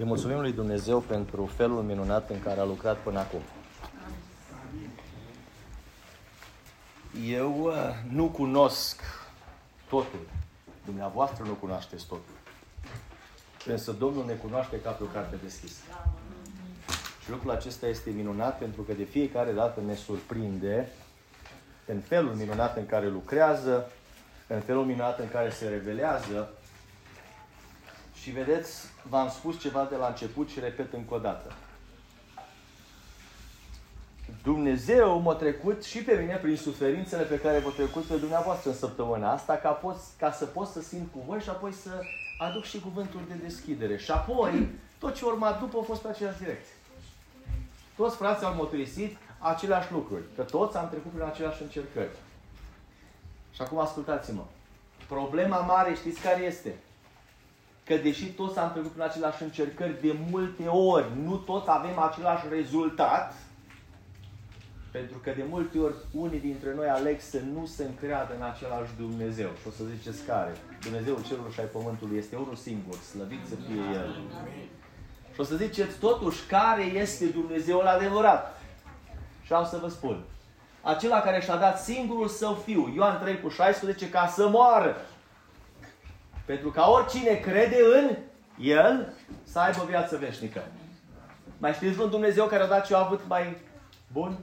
Îi mulțumim lui Dumnezeu pentru felul minunat în care a lucrat până acum. Eu uh, nu cunosc totul. Dumneavoastră nu cunoașteți totul. Însă Domnul ne cunoaște ca pe o carte deschisă. Și lucrul acesta este minunat pentru că de fiecare dată ne surprinde în felul minunat în care lucrează, în felul minunat în care se revelează. Și vedeți, v-am spus ceva de la început și repet încă o dată. Dumnezeu m-a trecut și pe mine prin suferințele pe care v-a trecut pe dumneavoastră în săptămâna asta, ca, pot, ca să pot să simt cu voi și apoi să aduc și cuvântul de deschidere. Și apoi, tot ce urma după a fost pe aceeași direcție. Toți frații au motorisit aceleași lucruri, că toți am trecut prin aceleași încercări. Și acum ascultați-mă. Problema mare, știți care este? Că deși toți am trecut prin aceleași încercări, de multe ori nu toți avem același rezultat, pentru că de multe ori unii dintre noi aleg să nu se încreadă în același Dumnezeu. Și o să ziceți care? Dumnezeul cerului și ai pământului este unul singur, slăvit să fie El. Și o să ziceți totuși care este Dumnezeul adevărat. Și am să vă spun. Acela care și-a dat singurul său fiu, Ioan 3 cu 16, ca să moară. Pentru ca oricine crede în El să aibă viață veșnică. Mai știți vreun Dumnezeu care a dat ce avut mai bun?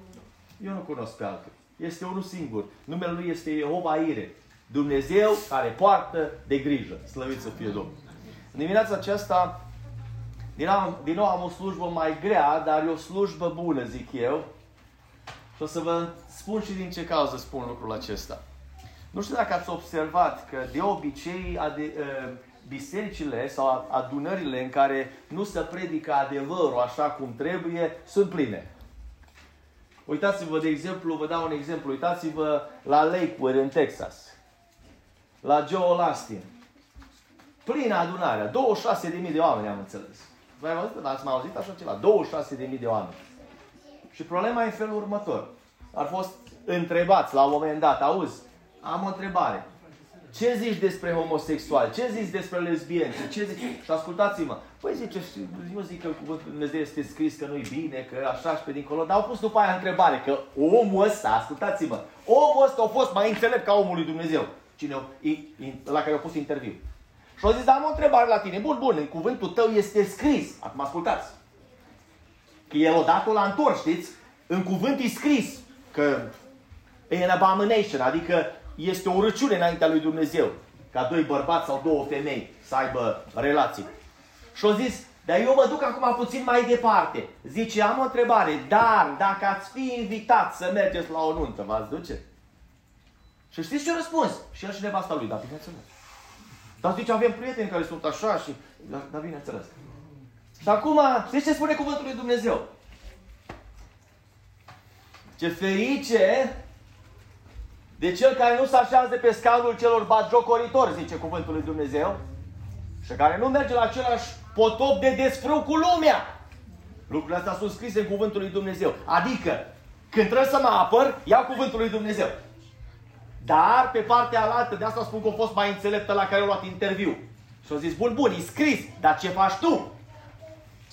Eu nu cunosc pe altul. Este unul singur. Numele Lui este Jehova Ire. Dumnezeu care poartă de grijă. Slăvit să fie Domnul. În dimineața aceasta, din nou, din nou am o slujbă mai grea, dar e o slujbă bună, zic eu. Și o să vă spun și din ce cauză spun lucrul acesta. Nu știu dacă ați observat că de obicei ade, uh, bisericile sau adunările în care nu se predică adevărul așa cum trebuie, sunt pline. Uitați-vă, de exemplu, vă dau un exemplu, uitați-vă la Lakewood în Texas, la Joe Austin. Plină adunarea, 26.000 de oameni am înțeles. V-ați auzit, ați mai auzit așa ceva? 26.000 de oameni. Și problema e în felul următor. Ar fost întrebați la un moment dat, auzi, am o întrebare. Ce zici despre homosexual? Ce zici despre lesbienți? Ce zici? Și ascultați-mă. Păi zice, eu zic că cuvântul Dumnezeu este scris că nu-i bine, că așa și pe dincolo. Dar au pus după aia întrebare, că omul ăsta, ascultați-mă, omul ăsta a fost mai înțelept ca omul lui Dumnezeu. Cine, la care a pus interviu. Și au zis, da, am o întrebare la tine. Bun, bun, în cuvântul tău este scris. Acum ascultați. Că el odată l-a întors, știți? În cuvânt e scris că e an abomination, adică este o răciune înaintea lui Dumnezeu. Ca doi bărbați sau două femei să aibă relații. Și au zis, dar eu mă duc acum puțin mai departe. Zice, am o întrebare, dar dacă ați fi invitat să mergeți la o nuntă, v-ați duce? Și știți ce a răspuns? Și el și nevasta lui, da, bineînțeles. Dar zice, avem prieteni care sunt așa și... Dar, dar bineînțeles. Și acum, știți ce spune cuvântul lui Dumnezeu? Ce ferice de cel care nu se așează pe scaunul celor batjocoritori, zice cuvântul lui Dumnezeu, și care nu merge la același potop de desfrâu cu lumea. Lucrurile astea sunt scrise în cuvântul lui Dumnezeu. Adică, când trebuie să mă apăr, iau cuvântul lui Dumnezeu. Dar, pe partea alaltă, de asta spun că a fost mai înțeleptă la care a luat interviu. Și a zis, bun, bun, e scris, dar ce faci tu?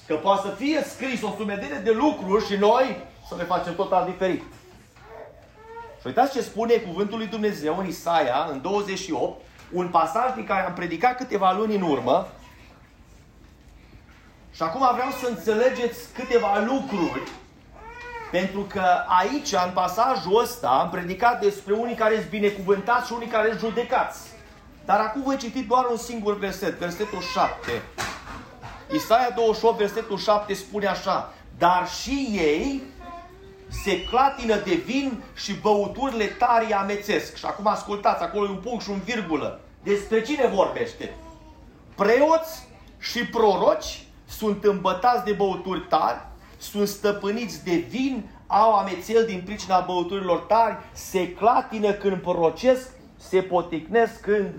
Că poate să fie scris o sumedenie de lucruri și noi să le facem total diferit. Și uitați ce spune cuvântul lui Dumnezeu în Isaia, în 28, un pasaj din care am predicat câteva luni în urmă. Și acum vreau să înțelegeți câteva lucruri pentru că aici, în pasajul ăsta, am predicat despre unii care sunt binecuvântați și unii care sunt judecați. Dar acum voi citi doar un singur verset, versetul 7. Isaia 28, versetul 7 spune așa, Dar și ei se clatină de vin și băuturile tari amețesc. Și acum ascultați, acolo e un punct și un virgulă. Despre cine vorbește? Preoți și proroci sunt îmbătați de băuturi tari, sunt stăpâniți de vin, au amețel din pricina băuturilor tari, se clatină când prorocesc, se poticnesc când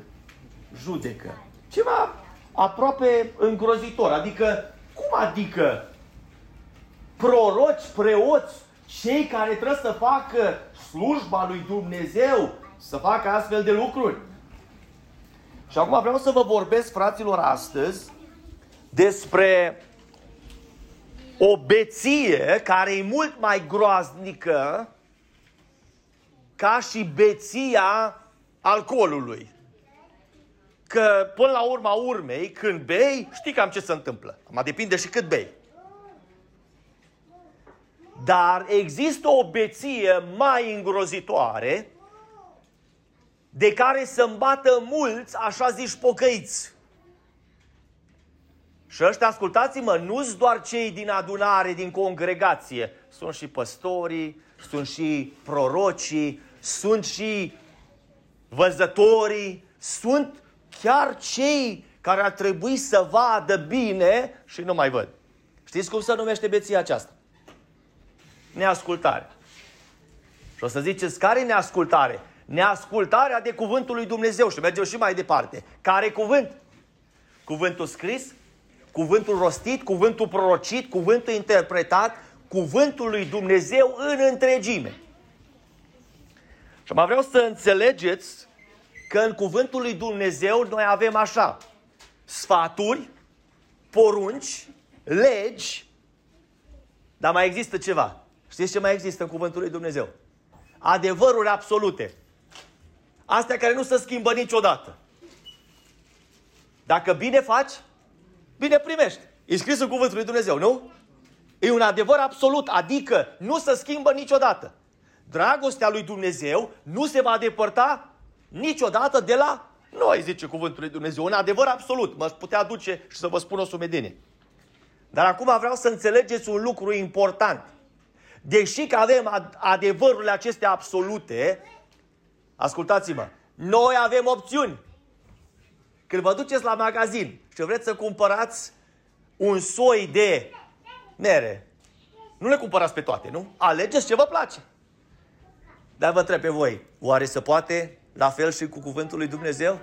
judecă. Ceva aproape îngrozitor. Adică, cum adică proroci, preoți, cei care trebuie să facă slujba lui Dumnezeu, să facă astfel de lucruri? Și acum vreau să vă vorbesc, fraților, astăzi despre o beție care e mult mai groaznică ca și beția alcoolului. Că până la urma urmei, când bei, știi cam ce se întâmplă. Acum depinde și cât bei. Dar există o beție mai îngrozitoare de care să îmbată mulți, așa zici, pocăiți. Și ăștia, ascultați-mă, nu sunt doar cei din adunare, din congregație. Sunt și păstorii, sunt și prorocii, sunt și văzătorii, sunt chiar cei care ar trebui să vadă bine și nu mai văd. Știți cum se numește beția aceasta? Neascultare. Și o să ziceți, care e neascultare? Neascultarea de cuvântul lui Dumnezeu. Și mergem și mai departe. Care cuvânt? Cuvântul scris, cuvântul rostit, cuvântul prorocit, cuvântul interpretat, cuvântul lui Dumnezeu în întregime. Și mai vreau să înțelegeți că în cuvântul lui Dumnezeu noi avem așa, sfaturi, porunci, legi, dar mai există ceva. Știți ce mai există în cuvântul lui Dumnezeu? Adevăruri absolute. Astea care nu se schimbă niciodată. Dacă bine faci, bine primești. E scris în cuvântul lui Dumnezeu, nu? E un adevăr absolut, adică nu se schimbă niciodată. Dragostea lui Dumnezeu nu se va depărta niciodată de la noi, zice cuvântul lui Dumnezeu. Un adevăr absolut. Mă putea duce și să vă spun o sumedenie. Dar acum vreau să înțelegeți un lucru important. Deși că avem adevărurile acestea absolute, ascultați-mă, noi avem opțiuni. Când vă duceți la magazin și vreți să cumpărați un soi de mere, nu le cumpărați pe toate, nu? Alegeți ce vă place. Dar vă întreb pe voi, oare se poate la fel și cu cuvântul lui Dumnezeu?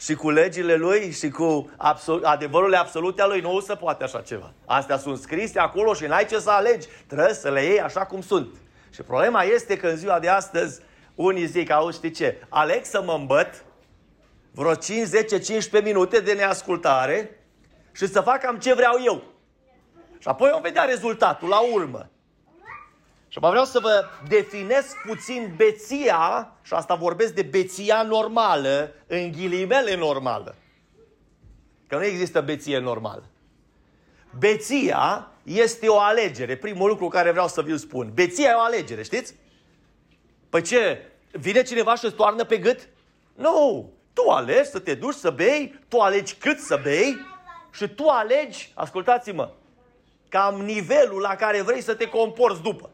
Și cu legile lui și cu absol- adevărurile absolute a lui nu se poate așa ceva. Astea sunt scrise acolo și n-ai ce să alegi. Trebuie să le iei așa cum sunt. Și problema este că în ziua de astăzi unii zic, auzi, știi ce, aleg să mă îmbăt vreo 5, 10, 15 minute de neascultare și să fac cam ce vreau eu. Și apoi vom vedea rezultatul la urmă. Și mai vreau să vă definesc puțin beția, și asta vorbesc de beția normală, în ghilimele normală. Că nu există beție normală. Beția este o alegere. Primul lucru care vreau să vi-l spun. Beția e o alegere, știți? Păi ce? Vine cineva și îți toarnă pe gât? Nu! Tu alegi să te duci să bei, tu alegi cât să bei și tu alegi, ascultați-mă, cam nivelul la care vrei să te comporți după.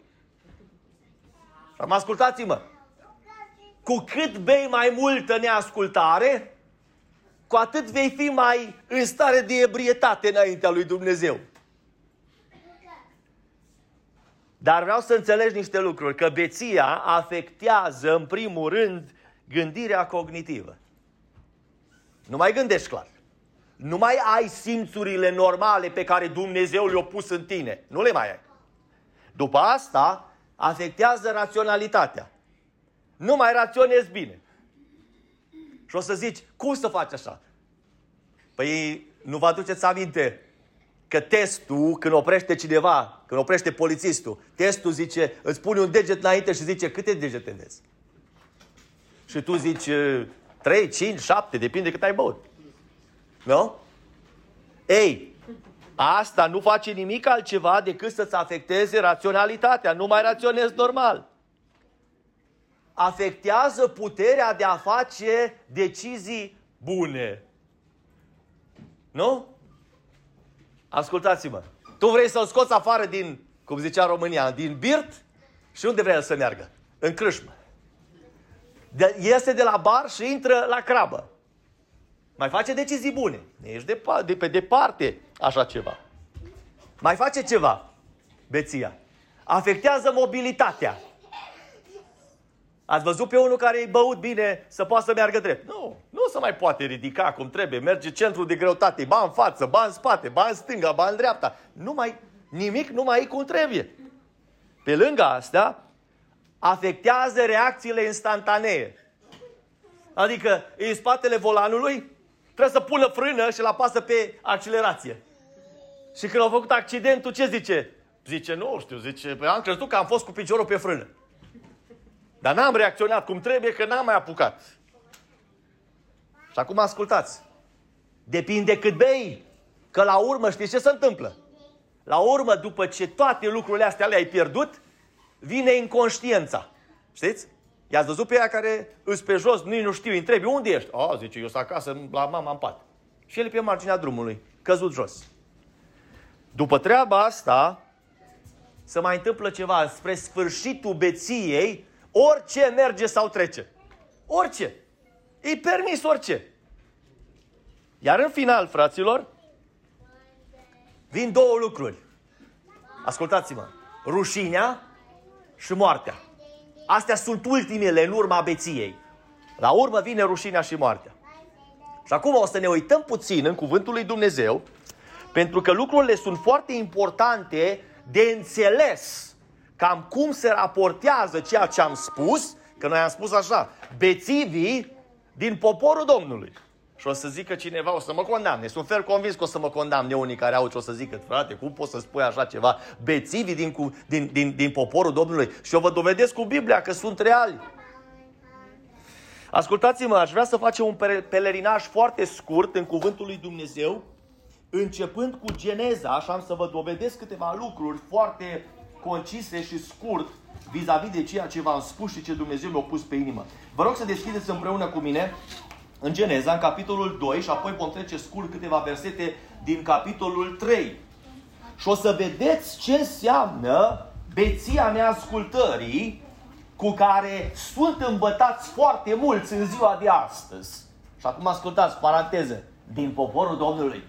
Am ascultați-mă. Cu cât bei mai multă neascultare, cu atât vei fi mai în stare de ebrietate înaintea lui Dumnezeu. Dar vreau să înțelegi niște lucruri, că beția afectează în primul rând gândirea cognitivă. Nu mai gândești clar. Nu mai ai simțurile normale pe care Dumnezeu le-a pus în tine. Nu le mai ai. După asta, afectează raționalitatea. Nu mai raționezi bine. Și o să zici, cum să faci așa? Păi nu vă aduceți aminte că testul, când oprește cineva, când oprește polițistul, testul zice, îți pune un deget înainte și zice, câte degete vezi? Și tu zici, 3, 5, 7, depinde cât ai băut. Nu? Ei, Asta nu face nimic altceva decât să-ți afecteze raționalitatea. Nu mai raționezi normal. Afectează puterea de a face decizii bune. Nu? Ascultați-mă. Tu vrei să-l scoți afară din, cum zicea România, din birt și unde vrea să meargă? În crâșmă. De, iese de la bar și intră la crabă. Mai face decizii bune. Ești de, de pe departe așa ceva. Mai face ceva, beția. Afectează mobilitatea. Ați văzut pe unul care e băut bine să poată să meargă drept? Nu, nu se mai poate ridica cum trebuie. Merge centrul de greutate, ba în față, ba în spate, ba în stânga, ba în dreapta. Nu mai, nimic nu mai e cum trebuie. Pe lângă asta, afectează reacțiile instantanee. Adică în spatele volanului, trebuie să pună frână și la pasă pe accelerație. Și când au făcut accidentul, ce zice? Zice, nu știu, zice, păi am crezut că am fost cu piciorul pe frână. Dar n-am reacționat cum trebuie, că n-am mai apucat. Și acum ascultați. Depinde cât bei. Că la urmă știți ce se întâmplă? La urmă, după ce toate lucrurile astea le-ai pierdut, vine inconștiența. Știți? I-ați văzut pe ea care îți pe jos, nu nu știu, îi întrebi, unde ești? A, zice, eu sunt acasă la mama în pat. Și el e pe marginea drumului, căzut jos. După treaba asta, se mai întâmplă ceva. Spre sfârșitul beției, orice merge sau trece. Orice. E permis orice. Iar în final, fraților, vin două lucruri. Ascultați-mă. Rușinea și moartea. Astea sunt ultimele în urma beției. La urmă vine rușinea și moartea. Și acum o să ne uităm puțin în cuvântul lui Dumnezeu, pentru că lucrurile sunt foarte importante de înțeles cam cum se raportează ceea ce am spus, că noi am spus așa, bețivii din poporul Domnului. Și o să zică cineva, o să mă condamne. Sunt fer convins că o să mă condamne unii care au ce o să zică, frate, cum poți să spui așa ceva? Bețivii din, din, din, din poporul Domnului. Și eu vă dovedesc cu Biblia că sunt reali. Ascultați-mă, aș vrea să facem un pelerinaj foarte scurt în cuvântul lui Dumnezeu, începând cu Geneza, așa am să vă dovedesc câteva lucruri foarte concise și scurt vis-a-vis de ceea ce v-am spus și ce Dumnezeu mi-a pus pe inimă. Vă rog să deschideți împreună cu mine în Geneza, în capitolul 2 și apoi vom trece scurt câteva versete din capitolul 3. Și o să vedeți ce înseamnă beția neascultării cu care sunt îmbătați foarte mulți în ziua de astăzi. Și acum ascultați, paranteză, din poporul Domnului.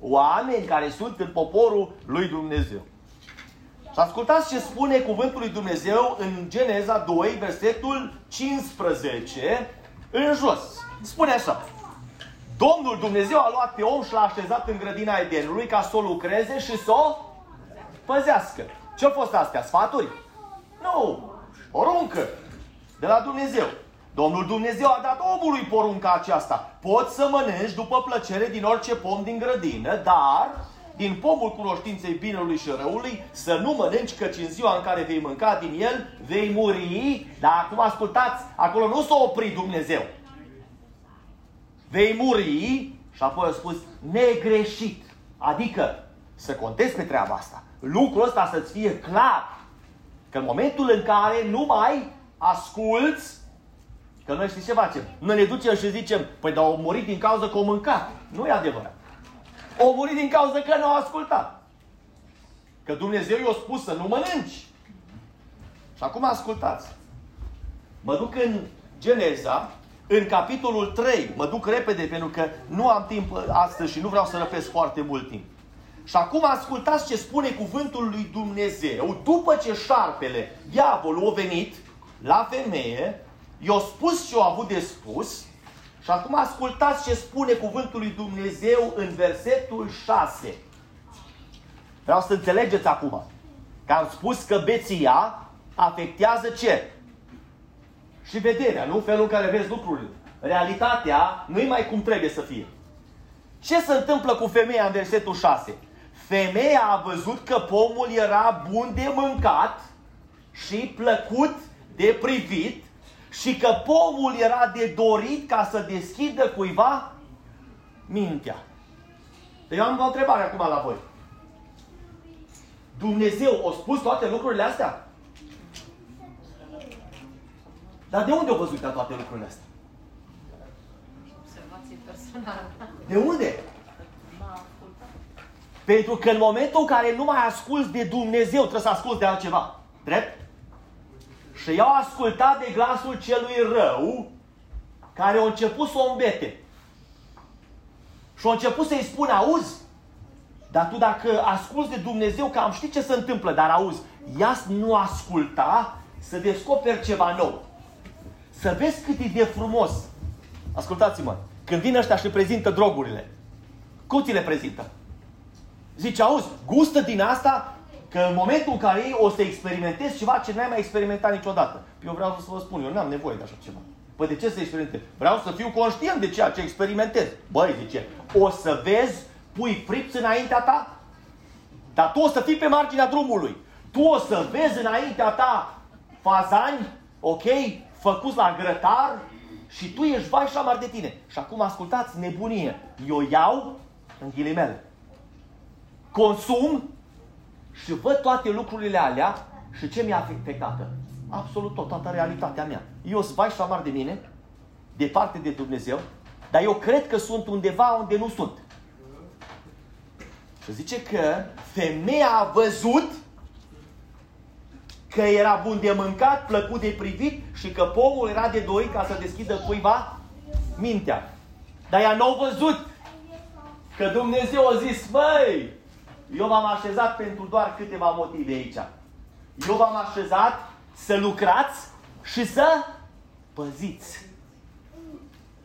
Oameni care sunt în poporul lui Dumnezeu. Și ascultați ce spune cuvântul lui Dumnezeu în Geneza 2, versetul 15, în jos. Spune așa. Domnul Dumnezeu a luat pe om și l-a așezat în grădina Edenului ca să o lucreze și să o păzească. Ce au fost astea? Sfaturi? Nu. Poruncă. De la Dumnezeu. Domnul Dumnezeu a dat omului porunca aceasta. Poți să mănânci după plăcere din orice pom din grădină, dar din pomul cunoștinței binelui și răului, să nu mănânci, căci în ziua în care vei mânca din el, vei muri. Dar acum ascultați, acolo nu s-a oprit Dumnezeu. Vei muri și apoi a spus negreșit. Adică să contezi pe treaba asta. Lucrul ăsta să-ți fie clar. Că în momentul în care nu mai asculți, că noi știți ce facem? Noi ne ducem și zicem, păi dar au murit din cauza că au mâncat. Nu e adevărat. Au murit din cauza că nu au ascultat. Că Dumnezeu i-a spus să nu mănânci. Și acum ascultați. Mă duc în Geneza, în capitolul 3. Mă duc repede pentru că nu am timp astăzi și nu vreau să răpesc foarte mult timp. Și acum ascultați ce spune cuvântul lui Dumnezeu. După ce șarpele, diavolul, a venit la femeie, i-a spus ce a avut de spus, și acum ascultați ce spune cuvântul lui Dumnezeu în versetul 6. Vreau să înțelegeți acum că am spus că beția afectează ce? Și vederea, nu? Felul în care vezi lucrurile. Realitatea nu e mai cum trebuie să fie. Ce se întâmplă cu femeia în versetul 6? Femeia a văzut că pomul era bun de mâncat și plăcut de privit și că pomul era de dorit ca să deschidă cuiva mintea. Eu am o întrebare acum la voi. Dumnezeu a spus toate lucrurile astea? Dar de unde au văzut toate lucrurile astea? Observație personală. De unde? Pentru că în momentul în care nu mai asculți de Dumnezeu, trebuie să asculți de altceva. Drept? Și i-au ascultat de glasul celui rău, care a început să o îmbete. Și a început să-i spună, auzi, dar tu dacă asculți de Dumnezeu, că am ști ce se întâmplă, dar auzi, ia nu asculta să descoperi ceva nou. Să vezi cât e de frumos. Ascultați-mă, când vin ăștia și prezintă drogurile, cum ți le prezintă? Zice, auzi, gustă din asta că în momentul în care ei o să experimentezi ceva ce n-ai mai experimentat niciodată. Eu vreau să vă spun, eu n-am nevoie de așa ceva. Păi de ce să experimentez? Vreau să fiu conștient de ceea ce experimentez. Băi, zice, o să vezi, pui frips înaintea ta Dar tu o să fii pe marginea drumului. Tu o să vezi înaintea ta fazani, ok, făcuți la grătar și tu ești vai și amar de tine. Și acum ascultați, nebunie. Eu iau, în ghilimele, consum și văd toate lucrurile alea și ce mi-a afectat? Absolut tot, toată realitatea mea. Eu sunt vai și amar de mine, departe de Dumnezeu, dar eu cred că sunt undeva unde nu sunt. Și zice că femeia a văzut că era bun de mâncat, plăcut de privit și că pomul era de dorit ca să deschidă cuiva mintea. Dar ea nu a văzut că Dumnezeu a zis, măi, eu v-am așezat pentru doar câteva motive aici. Eu v-am așezat să lucrați și să păziți.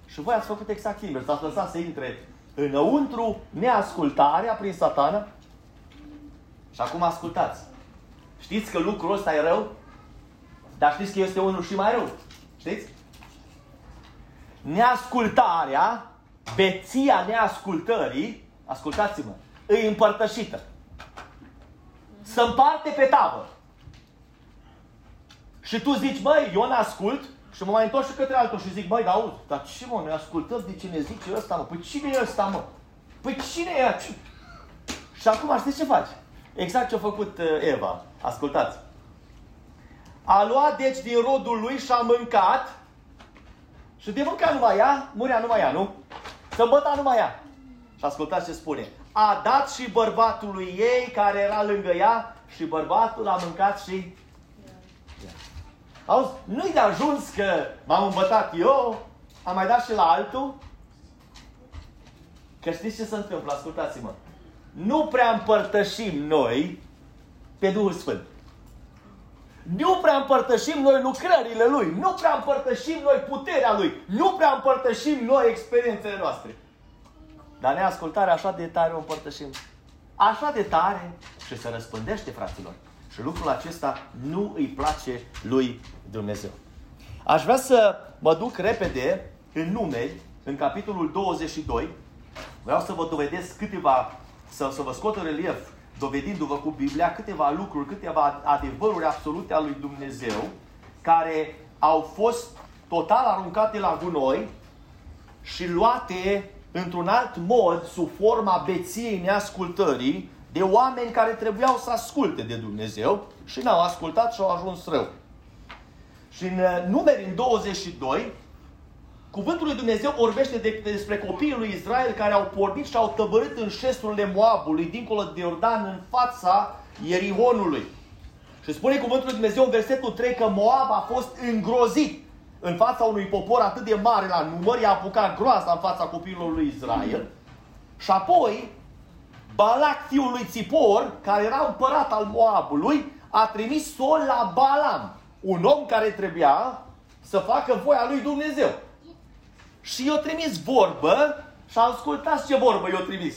Și voi ați făcut exact invers. Ați lăsat să intre înăuntru neascultarea prin satană. Și acum ascultați. Știți că lucrul ăsta e rău? Dar știți că este unul și mai rău. Știți? Neascultarea, beția neascultării, ascultați-mă, îi împărtășită. Să împarte pe tavă. Și tu zici, băi, eu n-ascult și mă mai întorc și către altul și zic, băi, dar auzi, dar ce mă, noi ascultăm de ce ne zice ăsta, mă? Păi cine e ăsta, mă? Păi cine e ăsta? Și acum știți ce faci? Exact ce a făcut uh, Eva. Ascultați. A luat deci din rodul lui și a mâncat și de mâncat numai ea, murea numai ea, nu? Să băta numai ea. Și ascultați ce spune. A dat și bărbatului ei care era lângă ea și bărbatul a mâncat și Auzi, nu-i de ajuns că m-am îmbătat eu, am mai dat și la altul? Că știți ce se întâmplă? Ascultați-mă. Nu prea împărtășim noi pe Duhul Sfânt. Nu prea împărtășim noi lucrările Lui. Nu prea împărtășim noi puterea Lui. Nu prea împărtășim noi experiențele noastre. Dar neascultarea așa de tare o împărtășim. Așa de tare și se răspândește, fraților. Și lucrul acesta nu îi place lui Dumnezeu. Aș vrea să mă duc repede în numeri, în capitolul 22. Vreau să vă dovedesc câteva, să, să vă scot în relief, dovedindu-vă cu Biblia câteva lucruri, câteva adevăruri absolute a lui Dumnezeu, care au fost total aruncate la gunoi și luate într-un alt mod, sub forma beției neascultării, de oameni care trebuiau să asculte de Dumnezeu și n-au ascultat și au ajuns rău. Și în uh, numeri în 22, Cuvântul lui Dumnezeu vorbește de, despre copiii lui Israel care au pornit și au tăbărât în șesturile Moabului, dincolo de Iordan, în fața Ierihonului. Și spune Cuvântul lui Dumnezeu în versetul 3 că Moab a fost îngrozit în fața unui popor atât de mare la număr, i-a apucat groasa în fața copiilor lui Israel. Și apoi, Balac, fiul lui Țipor, care era împărat al Moabului, a trimis sol la Balam, un om care trebuia să facă voia lui Dumnezeu. Și eu trimis vorbă și ascultați ce vorbă eu trimis.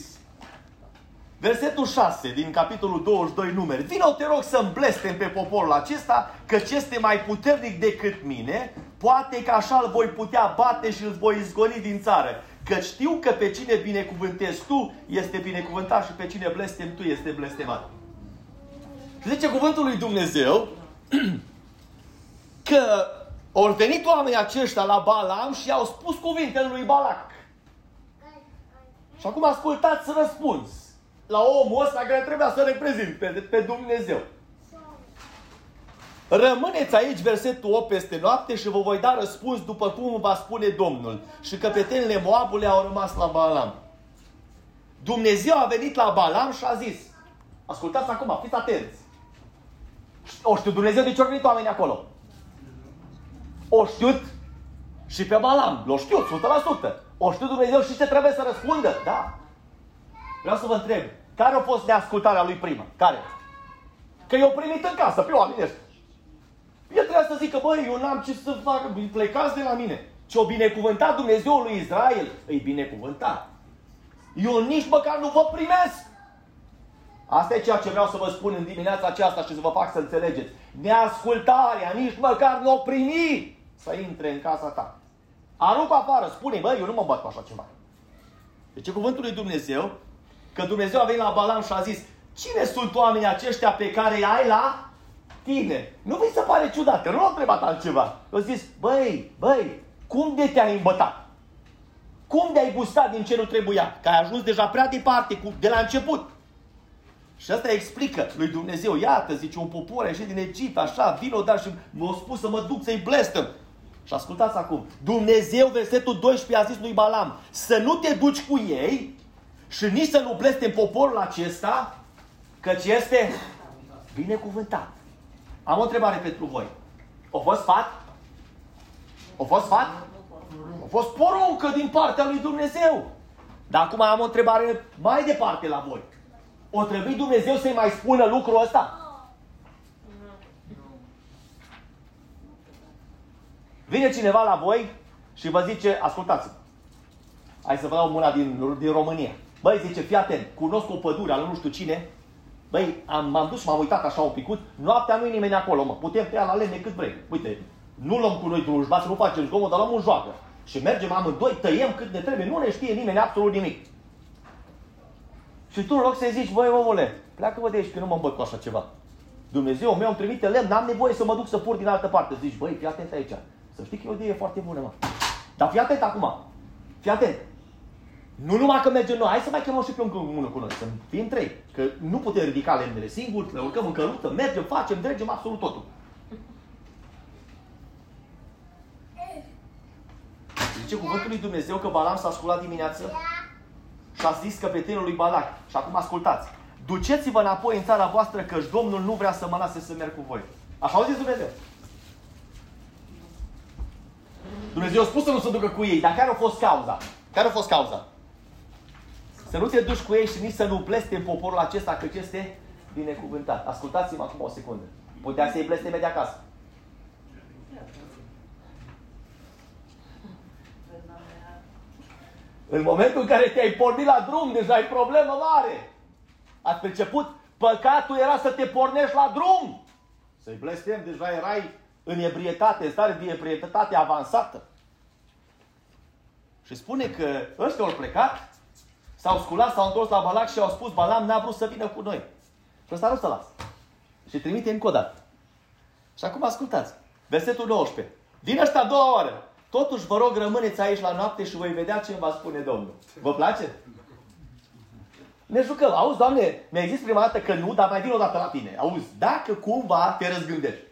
Versetul 6 din capitolul 22 numeri. Vino te rog să-mi blestem pe poporul acesta, ce este mai puternic decât mine, poate că așa îl voi putea bate și îl voi izgoni din țară. Că știu că pe cine binecuvântezi tu este binecuvântat și pe cine blestem tu este blestemat. Și zice cuvântul lui Dumnezeu că au venit oamenii aceștia la Balam și i-au spus cuvintele lui Balac. Și acum ascultați răspuns la omul ăsta care trebuia să reprezint pe, pe Dumnezeu. Rămâneți aici, versetul 8, peste noapte și vă voi da răspuns după cum va spune Domnul. Și căpetenile Moabului au rămas la Balam. Dumnezeu a venit la Balam și a zis, ascultați acum, fiți atenți. O știu Dumnezeu de ce au venit oamenii acolo o știut și pe Balam. L-o știut, 100%. O știu Dumnezeu și ce trebuie să răspundă. Da. Vreau să vă întreb. Care a fost neascultarea lui prima? Care? Că eu primit în casă pe oamenii ăștia. El trebuia să zică, băi, eu n-am ce să fac, plecați de la mine. Ce-o binecuvântat Dumnezeul lui Israel, îi binecuvântat. Eu nici măcar nu vă primesc. Asta e ceea ce vreau să vă spun în dimineața aceasta și să vă fac să înțelegeți. Neascultarea, nici măcar nu o primi să intre în casa ta. Aruncă afară, spune, băi, eu nu mă bat cu așa ceva. Deci cuvântul lui Dumnezeu, că Dumnezeu a venit la Balam și a zis, cine sunt oamenii aceștia pe care îi ai la tine? Nu vi se pare ciudat, că nu am întrebat altceva. Eu zis, băi, băi, cum de te-ai îmbătat? Cum de-ai gustat din ce nu trebuia? Că ai ajuns deja prea departe, cu, de la început. Și asta explică lui Dumnezeu. Iată, zice, un popor a ieșit din Egipt, așa, vino, dar și m-a spus să mă duc să-i blestăm. Și ascultați acum. Dumnezeu, versetul 12, a zis lui Balam, să nu te duci cu ei și nici să nu blestem poporul acesta, căci este binecuvântat. Am o întrebare pentru voi. O fost sfat? O fost sfat? A fost poruncă din partea lui Dumnezeu. Dar acum am o întrebare mai departe la voi. O trebuie Dumnezeu să-i mai spună lucrul ăsta? Vine cineva la voi și vă zice, ascultați Hai să vă dau una din, din România. Băi, zice, fii atent, cunosc o pădure al nu știu cine. Băi, am, m-am dus și m-am uitat așa un picut. Noaptea nu e nimeni acolo, mă. Putem tăia la lemne cât vrei. Uite, nu luăm cu noi drujba să nu facem zgomot, dar luăm un joacă. Și mergem amândoi, tăiem cât ne trebuie, nu ne știe nimeni absolut nimic. Și tu în loc să zici, băi omule, pleacă-vă de aici că nu mă îmbăt cu așa ceva. Dumnezeu meu îmi trimite lemn, n-am nevoie să mă duc să pur din altă parte. Zici, băi, fii atent aici. Să știi că e o idee foarte bună, mă. Dar fii atent acum. Fii atent. Nu numai că mergem noi, hai să mai chemăm și pe unul cu noi, să fim trei. Că nu putem ridica lemnele singuri, ne urcăm în cărută, mergem, facem, dregem absolut totul. Zice cuvântul lui Dumnezeu că Balam s-a sculat dimineață și a zis căpetenul lui Balac. Și acum ascultați. Duceți-vă înapoi în țara voastră că Domnul nu vrea să mă lase să merg cu voi. Așa au zis Dumnezeu. Dumnezeu a spus să nu se ducă cu ei, dar care a fost cauza? Care a fost cauza? Să nu te duci cu ei și nici să nu blestem poporul acesta, că este binecuvântat. Ascultați-mă acum o secundă. Putea să-i blesteme de acasă. În momentul în care te-ai pornit la drum, deja ai problemă mare. Ați perceput? Păcatul era să te pornești la drum. Să-i blestem, deja erai în ebrietate, stare de ebrietate avansată. Și spune că ăștia au plecat, s-au sculat, s-au întors la Balac și au spus, Balam n-a vrut să vină cu noi. Și ăsta nu să las. Și trimite încă o dată. Și acum ascultați. Versetul 19. Vine ăsta a doua oară. Totuși, vă rog, rămâneți aici la noapte și voi vedea ce va spune Domnul. Vă place? Ne jucăm. Auzi, Doamne, mi-ai zis prima dată că nu, dar mai vin o dată la tine. Auzi, dacă cumva te răzgândești.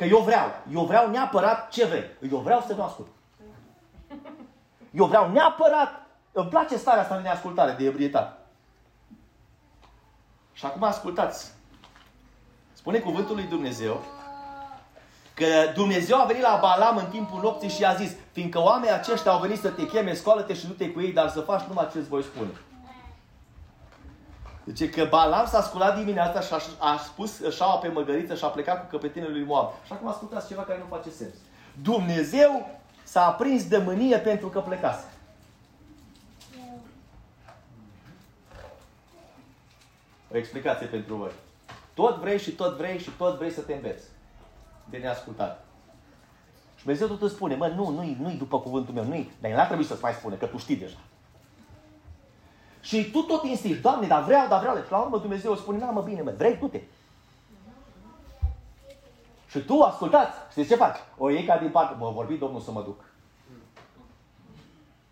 Că eu vreau. Eu vreau neapărat ce vrei. Eu vreau să nu ascult. Eu vreau neapărat. Îmi place starea asta de neascultare, de ebrietate. Și acum ascultați. Spune cuvântul lui Dumnezeu că Dumnezeu a venit la Balam în timpul nopții și a zis, fiindcă oamenii aceștia au venit să te cheme, scoală-te și du-te cu ei, dar să faci numai ce îți voi spune. Deci că Balam s-a sculat dimineața și a, a spus șaua pe măgăriță și a plecat cu căpetenul lui Moab. Și acum ascultați ceva care nu face sens. Dumnezeu s-a aprins de mânie pentru că plecase. O explicație pentru voi. Tot vrei și tot vrei și tot vrei să te înveți. De neascultat. Și Dumnezeu tot îți spune, mă, nu, nu-i, nu-i după cuvântul meu, nu-i. Dar n-ar trebui să-ți mai spune, că tu știi deja. Și tu tot insisti, Doamne, dar vreau, dar vreau. Și la urmă Dumnezeu spune, na mă bine, mă, vrei, du-te. Și tu ascultați, știți ce faci? O iei ca din parte, mă vorbi Domnul să mă duc.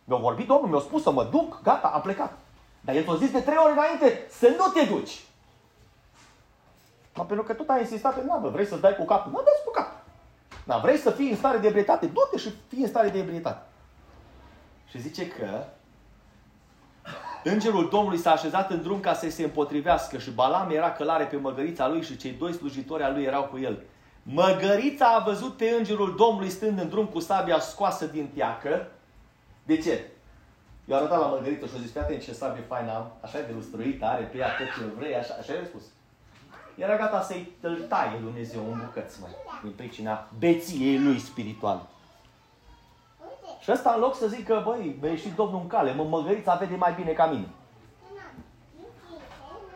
Mi-a vorbit Domnul, mi-a spus să mă duc, gata, am plecat. Dar el ți-a zis de trei ori înainte să nu te duci. Mă, pentru că tot ai insistat pe navă, vrei să-ți dai cu capul, nu dai cu capul. Da, vrei să fii în stare de ebrietate, du-te și fii în stare de ebrietate. Și zice că Îngerul Domnului s-a așezat în drum ca să se împotrivească și Balam era călare pe măgărița lui și cei doi slujitori al lui erau cu el. Măgărița a văzut pe Îngerul Domnului stând în drum cu sabia scoasă din teacă. De ce? Eu am arătat la Măgăriță și a zis, atent ce sabie faină am, așa de lustruită, are pe ea tot ce vrei, așa, așa i-a spus. Era gata să-i taie Dumnezeu în bucăți, mai, din pricina beției lui spiritual. Și ăsta în loc să zică, băi, mi-a ieșit Domnul în cale, mă, măgărița vede mai bine ca mine.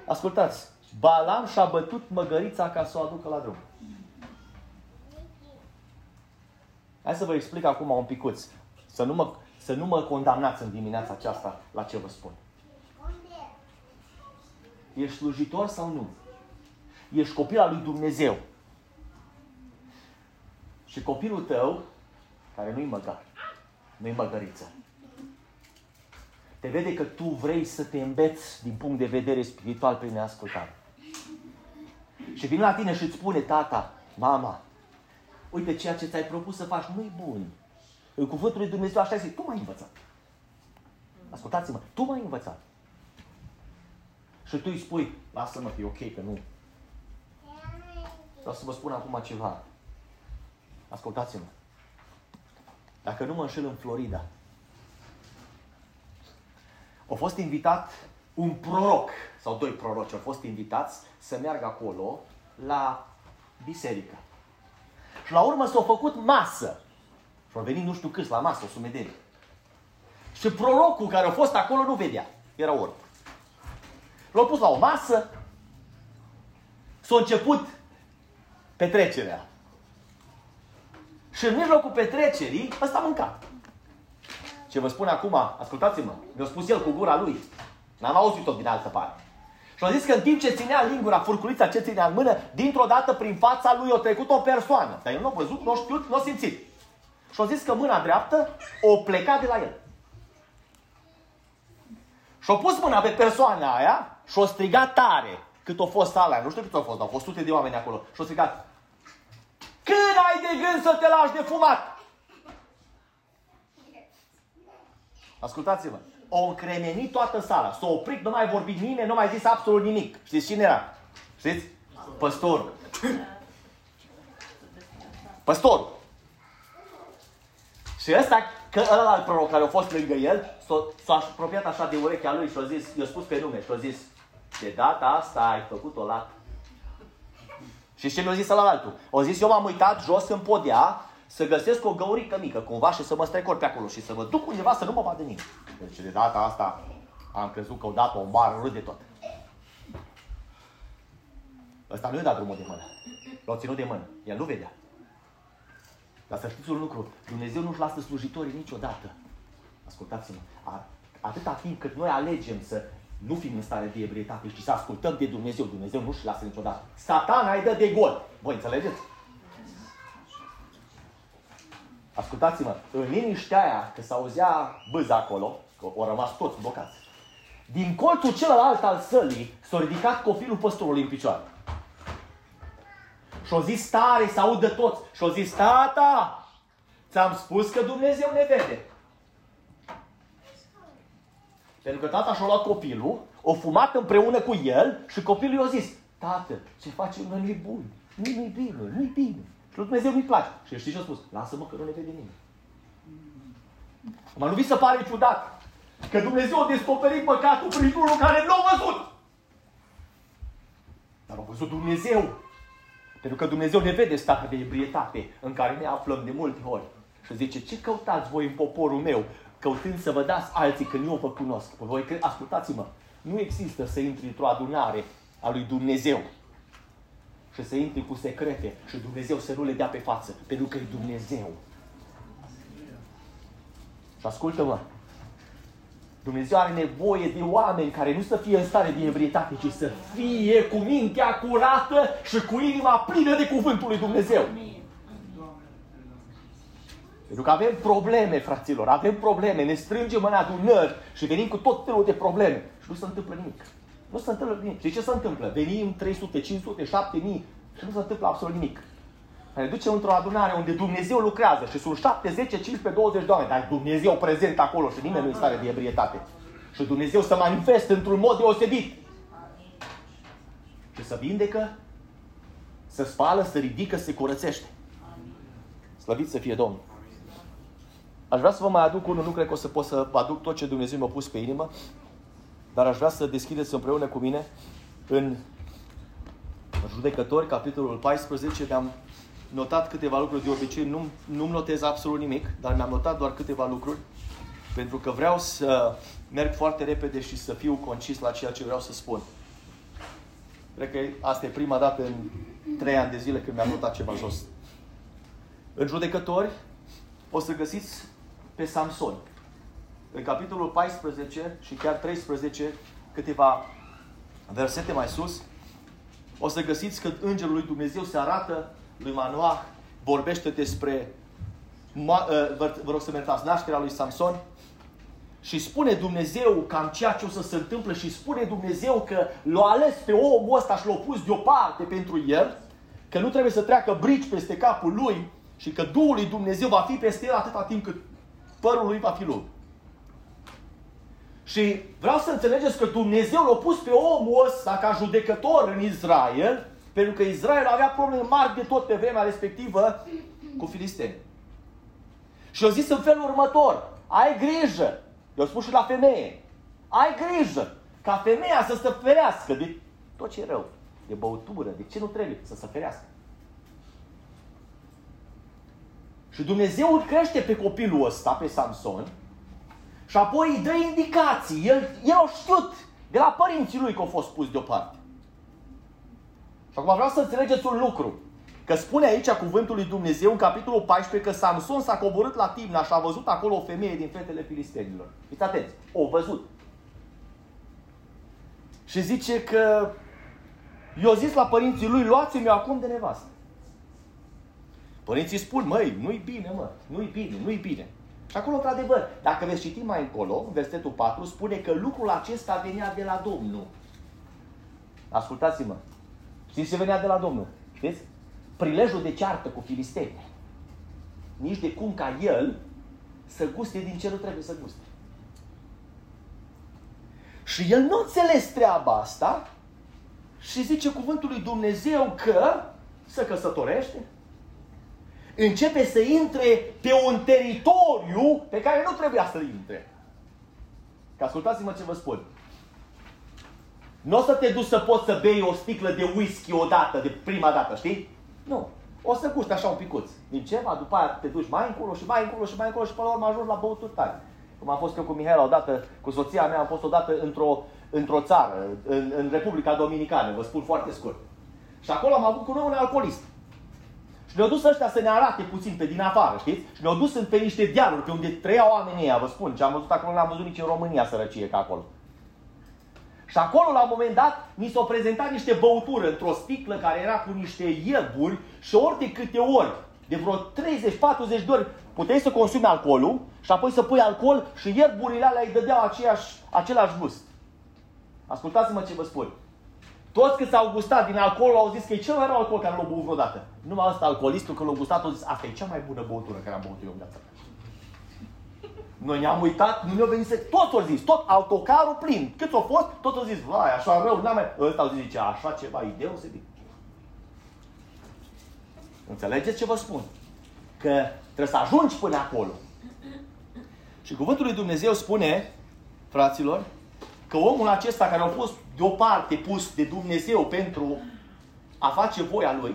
Ascultați, Balam și-a bătut măgărița ca să o aducă la drum. Hai să vă explic acum un picuț. Să nu mă, să nu mă condamnați în dimineața aceasta la ce vă spun. Ești slujitor sau nu? Ești copil al lui Dumnezeu. Și copilul tău, care nu-i măgar, nu-i măgăriță, te vede că tu vrei să te îmbeți din punct de vedere spiritual prin neascultare. Și vine la tine și îți spune, tata, mama, uite ceea ce ți-ai propus să faci nu-i bun. În cuvântul lui Dumnezeu așa zice, tu m-ai învățat. Ascultați-mă, tu m-ai învățat. Și tu îi spui, lasă-mă că e ok, că nu. Vreau să vă spun acum ceva. Ascultați-mă. Dacă nu mă înșel în Florida, a fost invitat un proroc, sau doi proroci au fost invitați să meargă acolo la biserică. Și la urmă s-a făcut masă. Și au venit nu știu câți la masă, o sumedenie. Și prorocul care a fost acolo nu vedea. Era orb. L-au pus la o masă. S-a început petrecerea. Și în mijlocul petrecerii, ăsta a mâncat. Ce vă spun acum, ascultați-mă, mi-a spus el cu gura lui. N-am auzit-o din altă parte. Și a zis că în timp ce ținea lingura, furculița ce ținea în mână, dintr-o dată prin fața lui a trecut o persoană. Dar el nu a văzut, nu a știut, nu a simțit. Și a zis că mâna dreaptă o pleca de la el. Și a pus mâna pe persoana aia și a strigat tare cât a fost sala Nu știu cât au fost, au fost sute de oameni acolo. Și a strigat. Când ai de gând să te lași de fumat? Ascultați-vă. O încremenit toată sala. S-a oprit, nu mai vorbit nimeni, nu mai zis absolut nimic. Știți cine era? Știți? Păstorul. Păstorul. Și ăsta, că ăla al proroc care a fost lângă el, s-a, s-a apropiat așa de urechea lui și a zis, i-a spus pe nume și a zis, de data asta ai făcut-o la... Și ce mi-a zis ăla altul? A zis, eu m-am uitat jos în podea să găsesc o găurică mică cumva și să mă strecor pe acolo și să mă duc undeva să nu mă vadă nimeni. Deci de data asta am crezut că o dat o bară râd de tot. Ăsta nu i-a dat drumul de mână. L-a ținut de mână. El nu vedea. Dar să știți un lucru. Dumnezeu nu-și lasă slujitorii niciodată. Ascultați-mă. Atâta timp cât noi alegem să nu fim în stare de ebrietate și să ascultăm de Dumnezeu, Dumnezeu nu-și lasă niciodată. Satana îi dă de gol. Voi înțelegeți? Ascultați-mă, în liniștea aia, că s-auzea bâza acolo, că au rămas toți blocați, din colțul celălalt al sălii s-a ridicat copilul păstorului în picioare. Și-o zis tare, să audă toți. Și-o zis, tata, ți-am spus că Dumnezeu ne vede. Pentru că tata și-a luat copilul, o fumat împreună cu el și copilul i-a zis, tată, ce facem noi nu-i bun, nu-i bine, nu-i bine. Și lui Dumnezeu nu-i place. Și știi ce a spus? Lasă-mă că nu ne vede nimeni. Mă nu vi se pare ciudat că Dumnezeu a descoperit păcatul prin unul care nu a văzut. Dar a văzut Dumnezeu. Pentru că Dumnezeu ne vede starea de ebrietate în care ne aflăm de multe ori. Și zice, ce căutați voi în poporul meu, căutând să vă dați alții când eu vă cunosc? Păi voi, ascultați-mă, nu există să intri într-o adunare a lui Dumnezeu și să intri cu secrete și Dumnezeu să nu le dea pe față, pentru că e Dumnezeu. Și ascultă-mă, Dumnezeu are nevoie de oameni care nu să fie în stare de evrietate, ci să fie cu mintea curată și cu inima plină de cuvântul lui Dumnezeu. Pentru că avem probleme, fraților, avem probleme, ne strângem în adunări și venim cu tot felul de probleme și nu se întâmplă nimic. Nu se întâmplă nimic. Și ce se întâmplă? Venim 300, 500, 7000 și nu se întâmplă absolut nimic. Ne ducem într-o adunare unde Dumnezeu lucrează și sunt 7, 10, 15, 20 de oameni, dar Dumnezeu prezent acolo și nimeni nu e stare de ebrietate. Și Dumnezeu să manifestă într-un mod deosebit. Și să vindecă, să spală, să ridică, să se curățește. Slăvit să fie Domnul. Aș vrea să vă mai aduc unul, nu cred că o să pot să vă aduc tot ce Dumnezeu mi-a pus pe inimă, dar aș vrea să deschideți împreună cu mine în Judecători, capitolul 14, mi-am notat câteva lucruri de obicei, nu, nu-mi notez absolut nimic, dar mi-am notat doar câteva lucruri, pentru că vreau să merg foarte repede și să fiu concis la ceea ce vreau să spun. Cred că asta e prima dată în trei ani de zile când mi-am notat ceva jos. În judecători o să găsiți pe Samson. În capitolul 14 și chiar 13 câteva versete mai sus, o să găsiți că Îngerul lui Dumnezeu se arată lui Manoah, vorbește despre, ă, vă rog să mă nașterea lui Samson, și spune Dumnezeu cam ceea ce o să se întâmple și spune Dumnezeu că l-a ales pe omul ăsta și l-a pus deoparte pentru el, că nu trebuie să treacă brici peste capul lui și că Duhul lui Dumnezeu va fi peste el atâta timp cât părul lui va fi lung. Și vreau să înțelegeți că Dumnezeu l-a pus pe omul ăsta ca judecător în Israel, pentru că Israel avea probleme mari de tot pe vremea respectivă cu filisteni. Și au zis în felul următor, ai grijă, eu spus și la femeie, ai grijă ca femeia să se ferească de tot ce e rău, de băutură, de ce nu trebuie, să se ferească. Și Dumnezeu îl crește pe copilul ăsta, pe Samson, și apoi îi dă indicații. El, el a știut de la părinții lui că a fost pus deoparte. Și acum vreau să înțelegeți un lucru. Că spune aici cuvântul lui Dumnezeu în capitolul 14 că Samson s-a coborât la Timna și a văzut acolo o femeie din fetele filistenilor. Fiți atenți, o văzut. Și zice că i-a zis la părinții lui, luați-mi acum de nevastă. Părinții spun, măi, nu-i bine, mă, nu-i bine, nu-i bine. Și acolo, într-adevăr, dacă veți citi mai încolo, versetul 4, spune că lucrul acesta venea de la Domnul. Ascultați-mă. Știți ce venea de la Domnul? Știți? Prilejul de ceartă cu filisteni. Nici de cum ca el să guste din ce nu trebuie să guste. Și el nu înțeles treaba asta și zice cuvântul lui Dumnezeu că să căsătorește, începe să intre pe un teritoriu pe care nu trebuia să intre. Că ascultați-mă ce vă spun. Nu o să te duci să poți să bei o sticlă de whisky odată, de prima dată, știi? Nu. O să gusti așa un picuț din ceva, după aia te duci mai încolo și mai încolo și mai încolo și până la urmă ajungi la băuturi tare. Cum am fost eu cu Mihaela odată, cu soția mea, am fost odată într-o, într-o țară, în, în Republica Dominicană, vă spun foarte scurt. Și acolo am avut cu noi un alcoolist. Și ne-au dus ăștia să ne arate puțin pe din afară, știți? Și ne-au dus pe niște dealuri, pe unde trăiau oamenii ăia, vă spun. Ce am văzut acolo, n-am văzut nici în România sărăcie ca acolo. Și acolo, la un moment dat, mi s-au prezentat niște băutură într-o sticlă care era cu niște ierburi și ori de câte ori, de vreo 30-40 de ori, puteai să consumi alcoolul și apoi să pui alcool și ierburile alea îi dădeau aceeași, același gust. Ascultați-mă ce vă spun. Toți cât s-au gustat din alcool au zis că e cel mai rău alcool care l-au băut vreodată. Numai ăsta, alcoolistul, când l-a gustat, a zis, asta e cea mai bună băutură care am băut eu în viața mea. Noi ne-am uitat, nu ne-au venit să... Tot au zis, tot autocarul plin. Cât a fost, tot au zis, vai, așa rău, n-am mai... Ăsta au zis, zice, așa ceva, e deosebit. Înțelegeți ce vă spun? Că trebuie să ajungi până acolo. Și cuvântul lui Dumnezeu spune, fraților, că omul acesta care a fost deoparte pus de Dumnezeu pentru a face voia lui,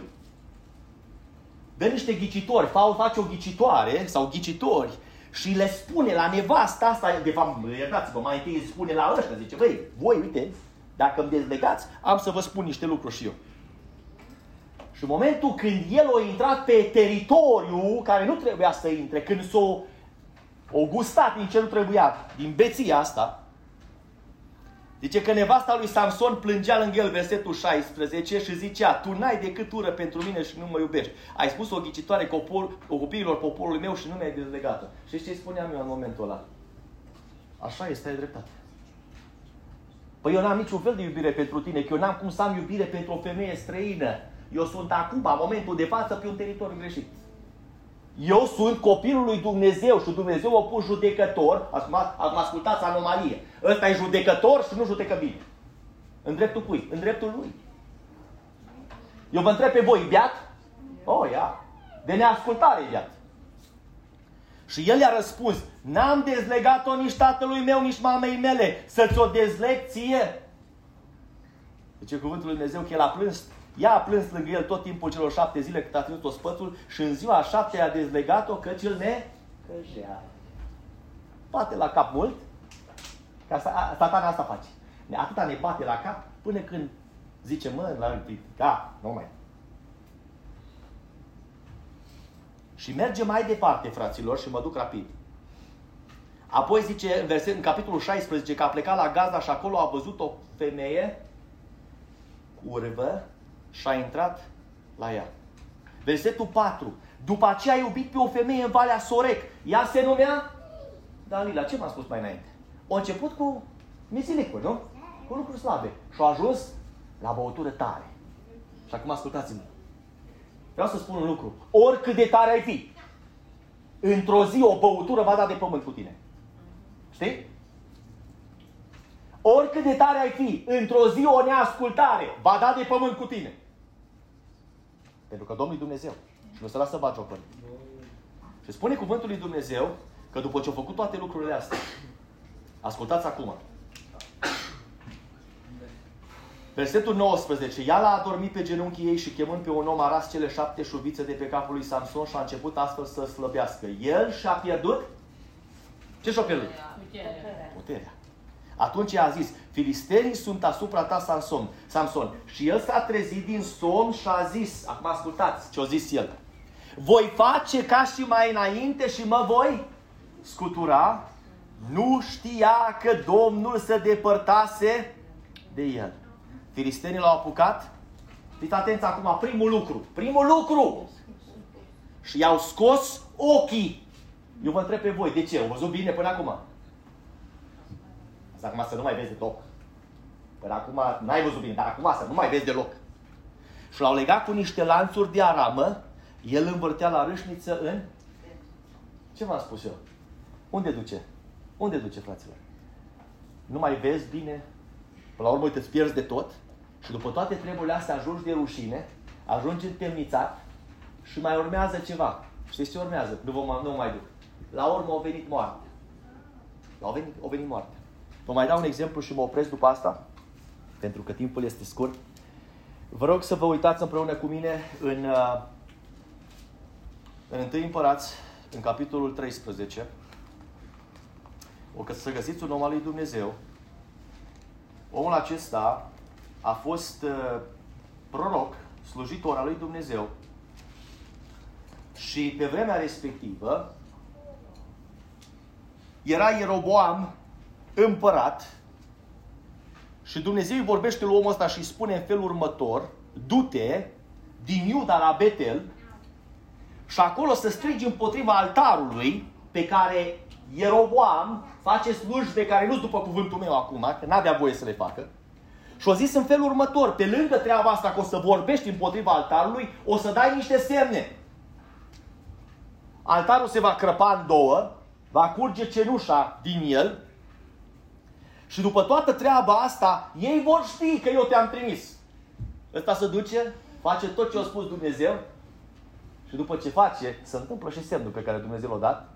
dă niște ghicitori, face o ghicitoare sau ghicitori și le spune la nevasta asta, de fapt, iertați-vă, mai întâi îi spune la ăștia, zice, băi, voi, uite, dacă îmi dezlegați, am să vă spun niște lucruri și eu. Și în momentul când el a intrat pe teritoriu care nu trebuia să intre, când s-o o gustat din ce nu trebuia, din beția asta, Zice că nevasta lui Samson plângea lângă el, versetul 16, și zicea, tu n-ai decât ură pentru mine și nu mă iubești. Ai spus o ghicitoare copiilor poporului meu și nu mi-ai dezlegat-o. Și ce spuneam eu în momentul ăla? Așa este, ai dreptate. Păi eu n-am niciun fel de iubire pentru tine, că eu n-am cum să am iubire pentru o femeie străină. Eu sunt acum, în momentul de față, pe un teritoriu greșit. Eu sunt copilul lui Dumnezeu și Dumnezeu a pus judecător. Acum, acum ascultați anomalie. Ăsta e judecător și nu judecă bine. În dreptul cui? În dreptul lui. Eu vă întreb pe voi, beat? Oh, ia. De neascultare e beat. Și el i-a răspuns, n-am dezlegat-o nici tatălui meu, nici mamei mele, să-ți o dezleg ție. Deci cuvântul lui Dumnezeu că el a plâns ea a plâns lângă el tot timpul celor șapte zile cât a ținut o spățul și în ziua a șaptea a dezlegat-o căci îl necăjea. Bate la cap mult, ca satana asta face. Atâta ne bate la cap până când zice, mă, la da, nu mai. Și merge mai departe, fraților, și mă duc rapid. Apoi zice în, verset, în capitolul 16 că a plecat la Gaza și acolo a văzut o femeie urvă și a intrat la ea. Versetul 4. După aceea a iubit pe o femeie în Valea Sorec. Ea se numea Dalila. Ce m-a spus mai înainte? A început cu mizilicuri, nu? Cu lucruri slabe. Și a ajuns la băutură tare. Și acum ascultați-mă. Vreau să spun un lucru. Oricât de tare ai fi, într-o zi o băutură va da de pământ cu tine. Știi? Oricât de tare ai fi, într-o zi o neascultare va da de pământ cu tine. Pentru că Domnul e Dumnezeu. Și nu se lasă bagiocări. Și spune cuvântul lui Dumnezeu că după ce au făcut toate lucrurile astea, ascultați acum, Versetul 19. Ea l-a adormit pe genunchii ei și chemând pe un om a ras cele șapte șuvițe de pe capul lui Samson și a început astfel să slăbească. El și-a pierdut? Ce și-a pierdut? Puterea. Puterea. Atunci a zis, filistenii sunt asupra ta, Samson. Samson. Și el s-a trezit din somn și a zis, acum ascultați ce a zis el. Voi face ca și mai înainte și mă voi scutura? Nu știa că Domnul se depărtase de el. Filistenii l-au apucat. Fiți atenți acum, primul lucru. Primul lucru! Și i-au scos ochii. Eu vă întreb pe voi, de ce? Au văzut bine până acum? Asta acum să nu mai vezi deloc. Până acum n-ai văzut bine, dar acum să nu mai vezi deloc. Și l-au legat cu niște lanțuri de aramă. El învârtea la râșniță în... Ce v-am spus eu? Unde duce? Unde duce, fraților? Nu mai vezi bine? Până la urmă te pierzi de tot. Și după toate treburile astea ajungi de rușine, ajungi întemnițat și mai urmează ceva. Știți ce urmează? Nu, vă, nu mai duc. La urmă a venit moarte. La a venit, a venit moarte. Vă mai dau un exemplu și mă opresc după asta, pentru că timpul este scurt. Vă rog să vă uitați împreună cu mine în, uh, în 1 Împărați, în capitolul 13. O că să găsiți un om al lui Dumnezeu. Omul acesta a fost uh, proroc, slujitor al lui Dumnezeu și pe vremea respectivă era Ieroboam împărat și Dumnezeu îi vorbește lui omul ăsta și îi spune în felul următor, du-te din Iuda la Betel și acolo să strigi împotriva altarului pe care Ieroboam face slujbe care nu după cuvântul meu acum, că n-avea voie să le facă. Și o zis în felul următor, pe lângă treaba asta că o să vorbești împotriva altarului, o să dai niște semne. Altarul se va crăpa în două, va curge cenușa din el și după toată treaba asta, ei vor ști că eu te-am trimis. Ăsta se duce, face tot ce a spus Dumnezeu și după ce face, se întâmplă și semnul pe care Dumnezeu l-a dat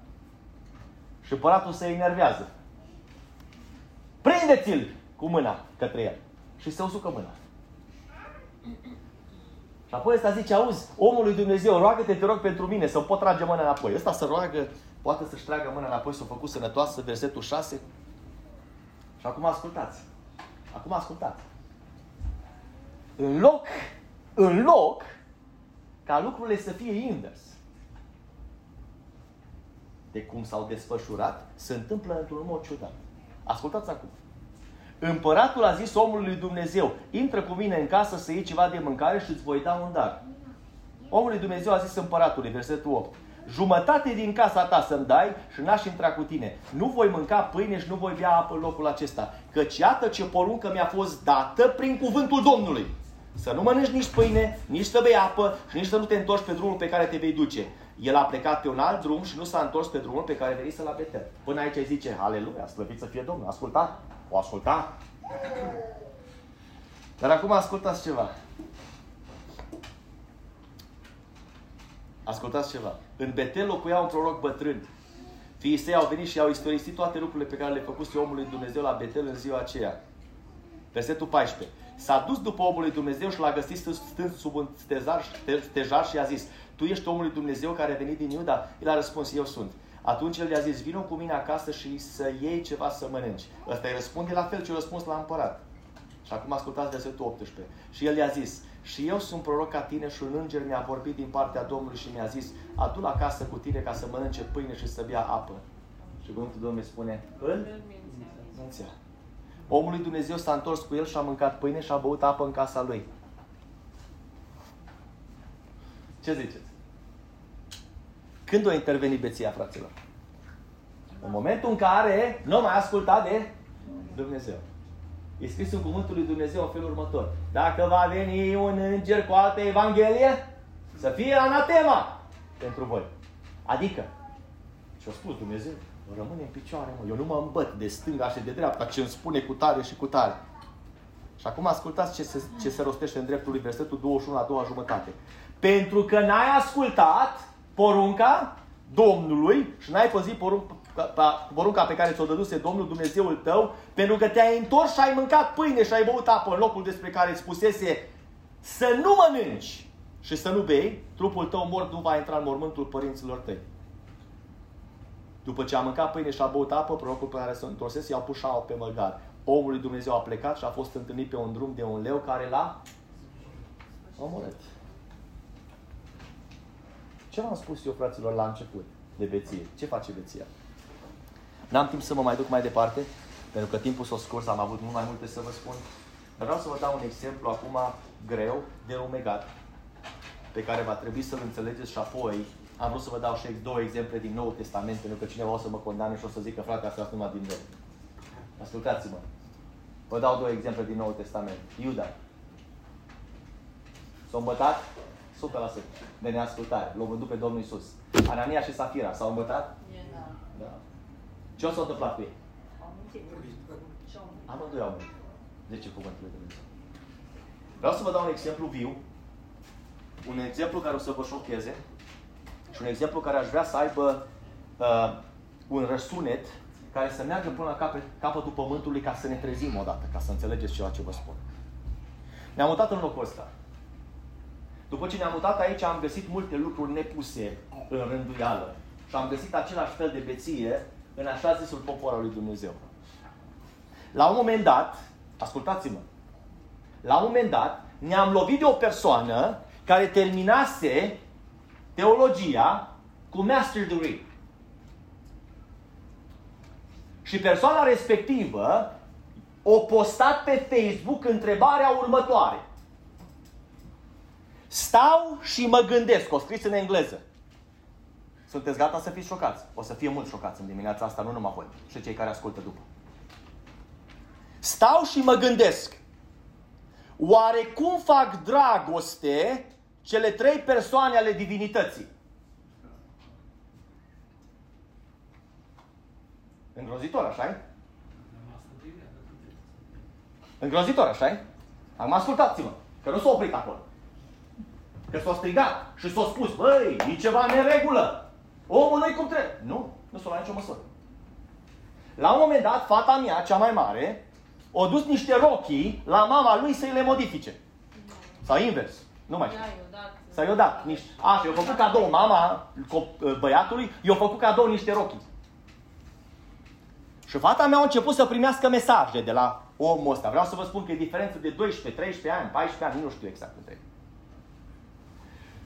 și împăratul se enervează. Prindeți-l cu mâna către el și se usucă mâna. Și apoi ăsta zice, auzi, omul lui Dumnezeu, roagă-te, te rog pentru mine, să pot trage mâna înapoi. Ăsta să roagă, poate să-și tragă mâna înapoi, să o făcut sănătoasă, versetul 6. Și acum ascultați. Acum ascultați. În loc, în loc ca lucrurile să fie invers de cum s-au desfășurat, se întâmplă într-un mod ciudat. Ascultați acum. Împăratul a zis omului lui Dumnezeu, intră cu mine în casă să iei ceva de mâncare și îți voi da un dar. Omul lui Dumnezeu a zis împăratului, versetul 8, jumătate din casa ta să-mi dai și n-aș intra cu tine. Nu voi mânca pâine și nu voi bea apă în locul acesta. Căci iată ce poruncă mi-a fost dată prin cuvântul Domnului. Să nu mănânci nici pâine, nici să bei apă și nici să nu te întorci pe drumul pe care te vei duce. El a plecat pe un alt drum și nu s-a întors pe drumul pe care venise la Betel. Până aici zice, aleluia, slăvit să fie Domnul. Asculta? O asculta? Dar acum ascultați ceva. Ascultați ceva. În Betel locuia un proroc bătrân. Fiii săi au venit și au istorisit toate lucrurile pe care le făcuse omului Dumnezeu la Betel în ziua aceea. Versetul 14. S-a dus după omul lui Dumnezeu și l-a găsit stând sub un stejar, stejar și a zis, Tu ești omul lui Dumnezeu care a venit din Iuda? El a răspuns, eu sunt. Atunci el i-a zis, vină cu mine acasă și să iei ceva să mănânci. Ăsta îi răspunde la fel ce a răspuns la împărat. Și acum ascultați versetul 18. Și el i-a zis, și eu sunt proroc ca tine și un înger mi-a vorbit din partea Domnului și mi-a zis, „Adu la acasă cu tine ca să mănânce pâine și să bea apă. Și cuvântul Domnului spune, îl mințea. Omul lui Dumnezeu s-a întors cu el și a mâncat pâine și a băut apă în casa lui. Ce ziceți? Când o interveni beția, fraților? În momentul în care nu mai asculta de Dumnezeu. E scris în Cuvântul lui Dumnezeu în felul următor. Dacă va veni un înger cu altă Evanghelie, să fie anatema pentru voi. Adică, și-a spus Dumnezeu, rămâne în picioare, mă. Eu nu mă îmbăt de stânga și de dreapta, ce îmi spune cu tare și cu tare. Și acum ascultați ce se, ce se rostește în dreptul lui versetul 21 la doua jumătate. Pentru că n-ai ascultat porunca Domnului și n-ai păzit porunca, porunca pe care ți-o dăduse Domnul Dumnezeul tău, pentru că te-ai întors și ai mâncat pâine și ai băut apă în locul despre care îți spusese să nu mănânci și să nu bei, trupul tău mort nu va intra în mormântul părinților tăi. După ce a mâncat pâine și a băut apă, prorocul pe care se întorsese, i-au pus șaua pe măgar. Omul lui Dumnezeu a plecat și a fost întâlnit pe un drum de un leu care l-a omorât. Ce v-am spus eu, fraților, la început de beție? Ce face beția? N-am timp să mă mai duc mai departe, pentru că timpul s-a scurs, am avut mult mai multe să vă spun. Dar vreau să vă dau un exemplu acum greu de rumegat, pe care va trebui să-l înțelegeți și apoi am vrut să vă dau și două exemple din Noul Testament, pentru că cineva o să mă condamne și o să zică, frate, asta numai din nou. Ascultați-mă. Vă dau două exemple din Noul Testament. Iuda. S-a îmbătat 100% de neascultare. L-au vândut pe Domnul Isus. Anania și Safira s-au îmbătat? Da. da. Ce o s-a întâmplat cu ei? Amândoi au murit. Zice cuvântul lui Dumnezeu. Vreau să vă dau un exemplu viu. Un exemplu care o să vă șocheze. Și un exemplu care aș vrea să aibă uh, un răsunet care să meargă până la capăt, capătul pământului ca să ne trezim odată, ca să înțelegeți ceea ce vă spun. Ne-am mutat în locul ăsta. După ce ne-am mutat aici, am găsit multe lucruri nepuse în rânduială. Și am găsit același fel de beție în așa zisul popor al lui Dumnezeu. La un moment dat, ascultați-mă, la un moment dat ne-am lovit de o persoană care terminase teologia cu master degree. Și persoana respectivă o postat pe Facebook întrebarea următoare. Stau și mă gândesc, o scris în engleză. Sunteți gata să fiți șocați? O să fie mult șocați în dimineața asta, nu numai voi, și cei care ascultă după. Stau și mă gândesc. Oare cum fac dragoste cele trei persoane ale divinității? Îngrozitor, așa -i? Îngrozitor, așa -i? Am ascultați-mă, că nu s-a oprit acolo. Că s-a strigat și s-a spus, băi, e ceva în regulă. Omul nu cum trebuie. Nu, nu s-a luat nicio măsură. La un moment dat, fata mea, cea mai mare, a dus niște rochii la mama lui să-i le modifice. Sau invers. Nu mai știu. Sau i-a dat niște... Așa, și-a făcut cadou mama băiatului, i-a făcut cadou niște rochii. Și fata mea a început să primească mesaje de la omul ăsta. Vreau să vă spun că e diferență de 12, 13 ani, 14 ani, nu știu exact între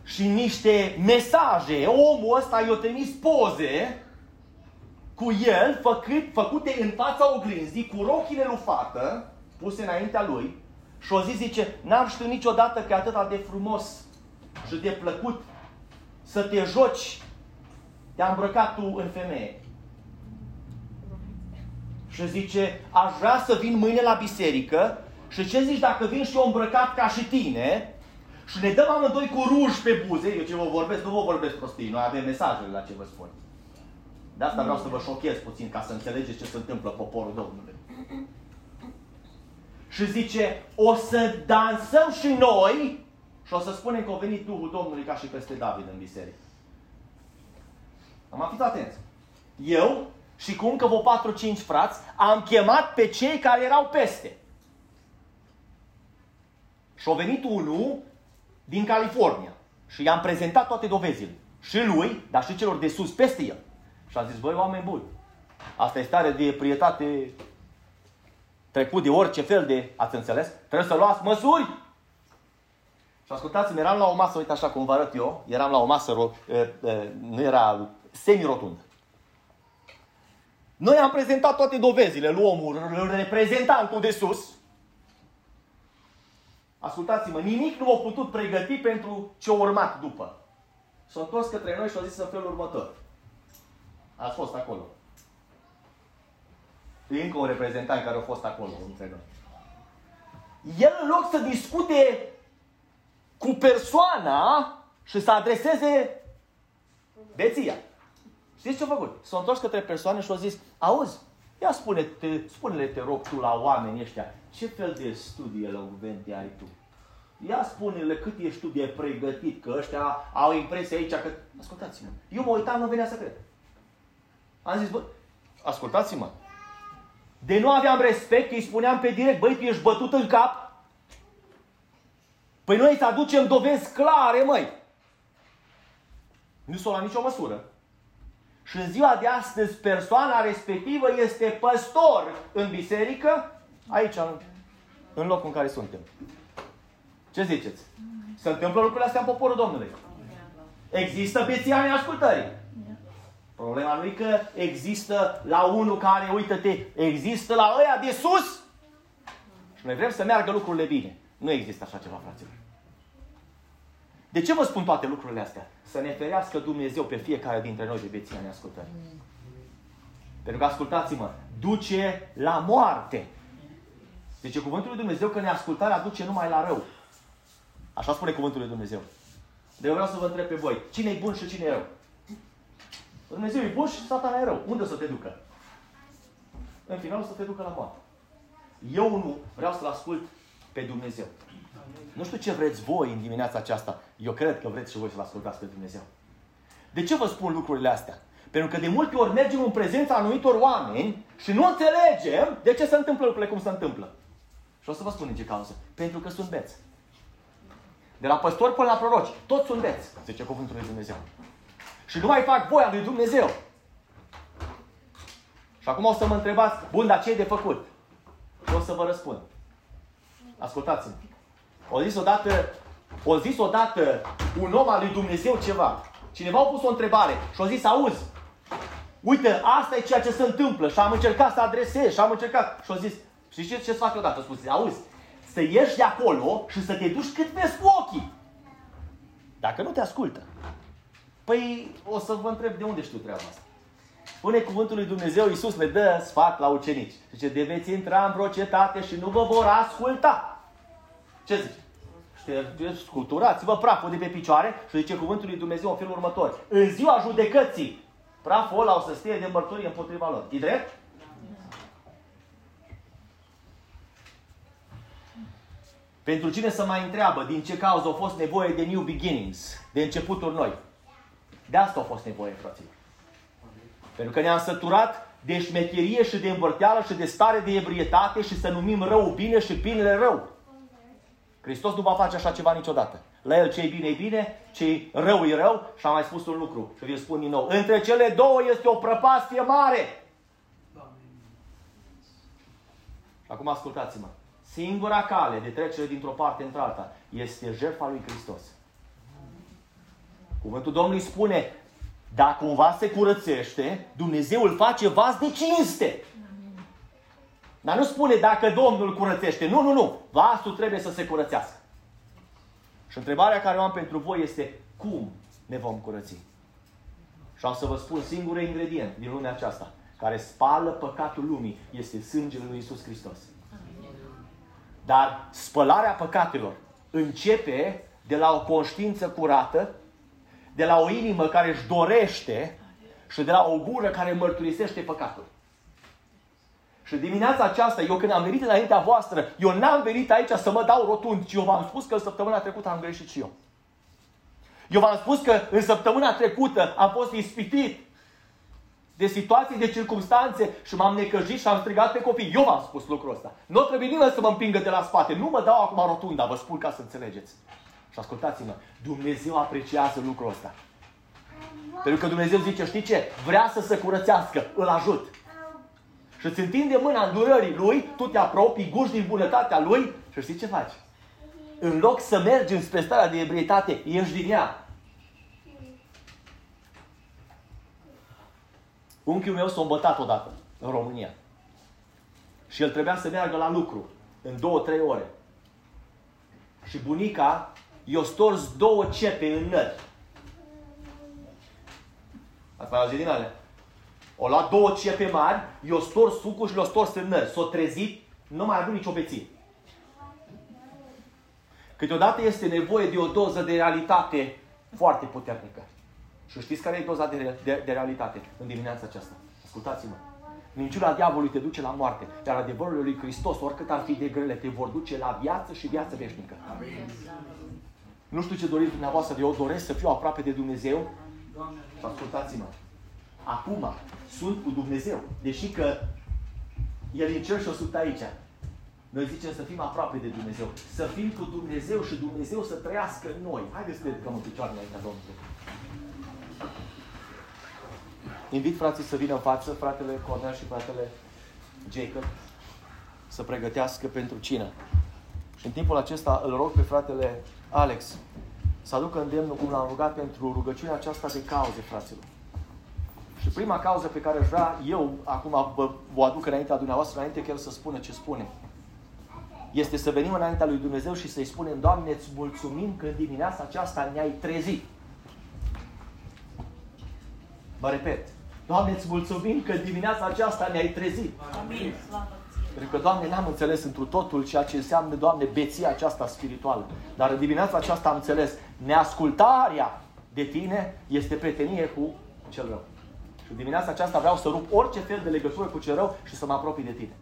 Și niște mesaje, omul ăsta i-a trimis poze cu el făcut, făcute în fața oglinzii, cu rochile lui fată, puse înaintea lui, și o zi zice, n-am știut niciodată că e atât de frumos și de plăcut să te joci, te-a îmbrăcat tu în femeie. Și zice, aș vrea să vin mâine la biserică și ce zici dacă vin și eu îmbrăcat ca și tine și ne dăm amândoi cu ruj pe buze, eu ce vă vorbesc, nu vă vorbesc prostii, noi avem mesajele la ce vă spun. De asta vreau să vă șochez puțin ca să înțelegeți ce se întâmplă poporul Domnului. Și zice, o să dansăm și noi și o să spunem că a venit Duhul Domnului ca și peste David în biserică. Am fi atenți. Eu și cu încă vreo 4-5 frați am chemat pe cei care erau peste. Și a venit unul din California și i-am prezentat toate dovezile. Și lui, dar și celor de sus peste el. Și a zis, băi, oameni buni, asta e stare de prietate trecut de orice fel de, ați înțeles? Trebuie să luați măsuri. Și ascultați-mi, eram la o masă, uite așa cum vă arăt eu, eram la o masă, nu era semi-rotundă. Noi am prezentat toate dovezile lui omul, reprezentantul de sus. Ascultați-mă, nimic nu a putut pregăti pentru ce a urmat după. s-a întors către noi și a zis în felul următor. Ați fost acolo. E încă un reprezentant care a fost acolo între noi. El în loc să discute cu persoana și să adreseze beția. Știți ce a făcut? S-a întors către persoane și a zis, auzi, ia spune-te, spune-le, te rog tu la oamenii ăștia, ce fel de studii la cuvinte ai tu? Ia spune-le cât ești tu de pregătit, că ăștia au impresia aici că... Ascultați-mă, eu mă uitam, nu venea să cred. Am zis, bă, ascultați-mă, de nu aveam respect, îi spuneam pe direct, băi, tu ești bătut în cap? Păi noi îți aducem dovezi clare, măi. Nu s-o la nicio măsură. Și în ziua de astăzi persoana respectivă este păstor în biserică, aici, în, în locul în care suntem. Ce ziceți? Se întâmplă lucrurile astea în poporul Domnului. Există beția ascultării. Problema nu e că există la unul care, uită-te, există la ăia de sus. Și noi vrem să meargă lucrurile bine. Nu există așa ceva, fraților. De ce vă spun toate lucrurile astea? Să ne ferească Dumnezeu pe fiecare dintre noi de beția neascultării. Pentru că, ascultați-mă, duce la moarte. Deci cuvântul lui Dumnezeu că neascultarea duce numai la rău. Așa spune cuvântul lui Dumnezeu. De eu vreau să vă întreb pe voi, cine e bun și cine e rău? Dumnezeu e bun și satana e rău. Unde o să te ducă? În final o să te ducă la moarte. Eu nu vreau să-L ascult pe Dumnezeu. Nu știu ce vreți voi în dimineața aceasta. Eu cred că vreți și voi să-L ascultați pe Dumnezeu. De ce vă spun lucrurile astea? Pentru că de multe ori mergem în prezența anumitor oameni și nu înțelegem de ce se întâmplă lucrurile cum se întâmplă. Și o să vă spun în ce cauză. Pentru că sunt beți. De la păstori până la proroci, toți sunt beți, zice cuvântul lui Dumnezeu. Și nu mai fac voia lui Dumnezeu. Și acum o să mă întrebați, bun, dar ce e de făcut? Și o să vă răspund. Ascultați-mă. O zis odată, o zis odată un om al lui Dumnezeu ceva. Cineva a pus o întrebare și a zis, auzi, uite, asta e ceea ce se întâmplă și am încercat să adresez și am încercat. Și a zis, știți ce, ce să fac eu odată? A spus, auzi, să ieși de acolo și să te duci cât vezi cu ochii. Dacă nu te ascultă, Păi o să vă întreb de unde știu treaba asta. Spune cuvântul lui Dumnezeu, Iisus le dă sfat la ucenici. Zice, de veți intra în vreo cetate și nu vă vor asculta. Ce zice? Scuturați-vă praful de pe picioare și zice cuvântul lui Dumnezeu în felul următor. În ziua judecății, praful ăla o să stie de mărturie împotriva lor. E drept? Pentru cine să mai întreabă din ce cauză a fost nevoie de new beginnings, de începuturi noi. De asta a fost nevoie, fraților. Pentru că ne-am săturat de șmecherie și de învârteală și de stare de ebrietate și să numim rău bine și binele rău. Hristos nu va face așa ceva niciodată. La el ce bine e bine, ce rău e rău și am mai spus un lucru și vi-l spun din nou. Între cele două este o prăpastie mare. Și acum ascultați-mă. Singura cale de trecere dintr-o parte într-alta este jertfa lui Hristos. Cuvântul Domnului spune, dacă cumva se curățește, Dumnezeu îl face vas de cinste. Dar nu spune dacă Domnul curățește. Nu, nu, nu. Vasul trebuie să se curățească. Și întrebarea care o am pentru voi este cum ne vom curăți? Și am să vă spun singurul ingredient din lumea aceasta care spală păcatul lumii este sângele lui Isus Hristos. Dar spălarea păcatelor începe de la o conștiință curată de la o inimă care își dorește și de la o gură care mărturisește păcatul. Și dimineața aceasta, eu când am venit înaintea voastră, eu n-am venit aici să mă dau rotund, ci eu v-am spus că în săptămâna trecută am greșit și eu. Eu v-am spus că în săptămâna trecută am fost ispitit de situații, de circunstanțe și m-am necăjit și am strigat pe copii. Eu v-am spus lucrul ăsta. Nu trebuie nimeni să mă împingă de la spate. Nu mă dau acum rotunda, vă spun ca să înțelegeți. Și ascultați-mă, Dumnezeu apreciază lucrul ăsta. Pentru că Dumnezeu zice, știi ce? Vrea să se curățească, îl ajut. Și îți întinde mâna îndurării Lui, tu te apropii, guși din bunătatea Lui și știi ce faci? În loc să mergi înspre starea de ebrietate, ieși din ea. Unchiul meu s-a îmbătat odată în România. Și el trebuia să meargă la lucru în două, trei ore. Și bunica i-a stors două cepe în nări. Ați mai auzit din alea? O luat două cepe mari, i-o stors sucul și l-o stors în nări. S-o trezit, nu mai a avut nicio beție. Câteodată este nevoie de o doză de realitate foarte puternică. Și știți care e doza de, de, de realitate în dimineața aceasta? Ascultați-mă. Minciuna diavolului te duce la moarte, dar adevărul lui Hristos, oricât ar fi de grele, te vor duce la viață și viață veșnică. Amin. Nu știu ce doriți dumneavoastră, eu doresc să fiu aproape de Dumnezeu. Și ascultați-mă. Acum sunt cu Dumnezeu. Deși că El în cer și o sunt aici. Noi zicem să fim aproape de Dumnezeu. Să fim cu Dumnezeu și Dumnezeu să trăiască în noi. Haideți să ne ridicăm în picioare înaintea Domnului. Invit frații să vină în față, fratele Cornel și fratele Jacob, să pregătească pentru cină. Și în timpul acesta îl rog pe fratele Alex să aducă îndemnul cum l-am rugat pentru rugăciunea aceasta de cauze, fraților. Și prima cauză pe care aș vrea eu, acum vă, vă aduc înaintea dumneavoastră, înainte că El să spună ce spune, este să venim înaintea lui Dumnezeu și să-i spunem, Doamne, îți mulțumim că în dimineața aceasta ne-ai trezit. Vă repet, Doamne, îți mulțumim că în dimineața aceasta ne-ai trezit. Amin. Pentru că, Doamne, n-am înțeles întru totul ceea ce înseamnă, Doamne, beția aceasta spirituală. Dar în dimineața aceasta am înțeles, neascultarea de Tine este prietenie cu cel rău. Și în dimineața aceasta vreau să rup orice fel de legătură cu cel rău și să mă apropii de Tine.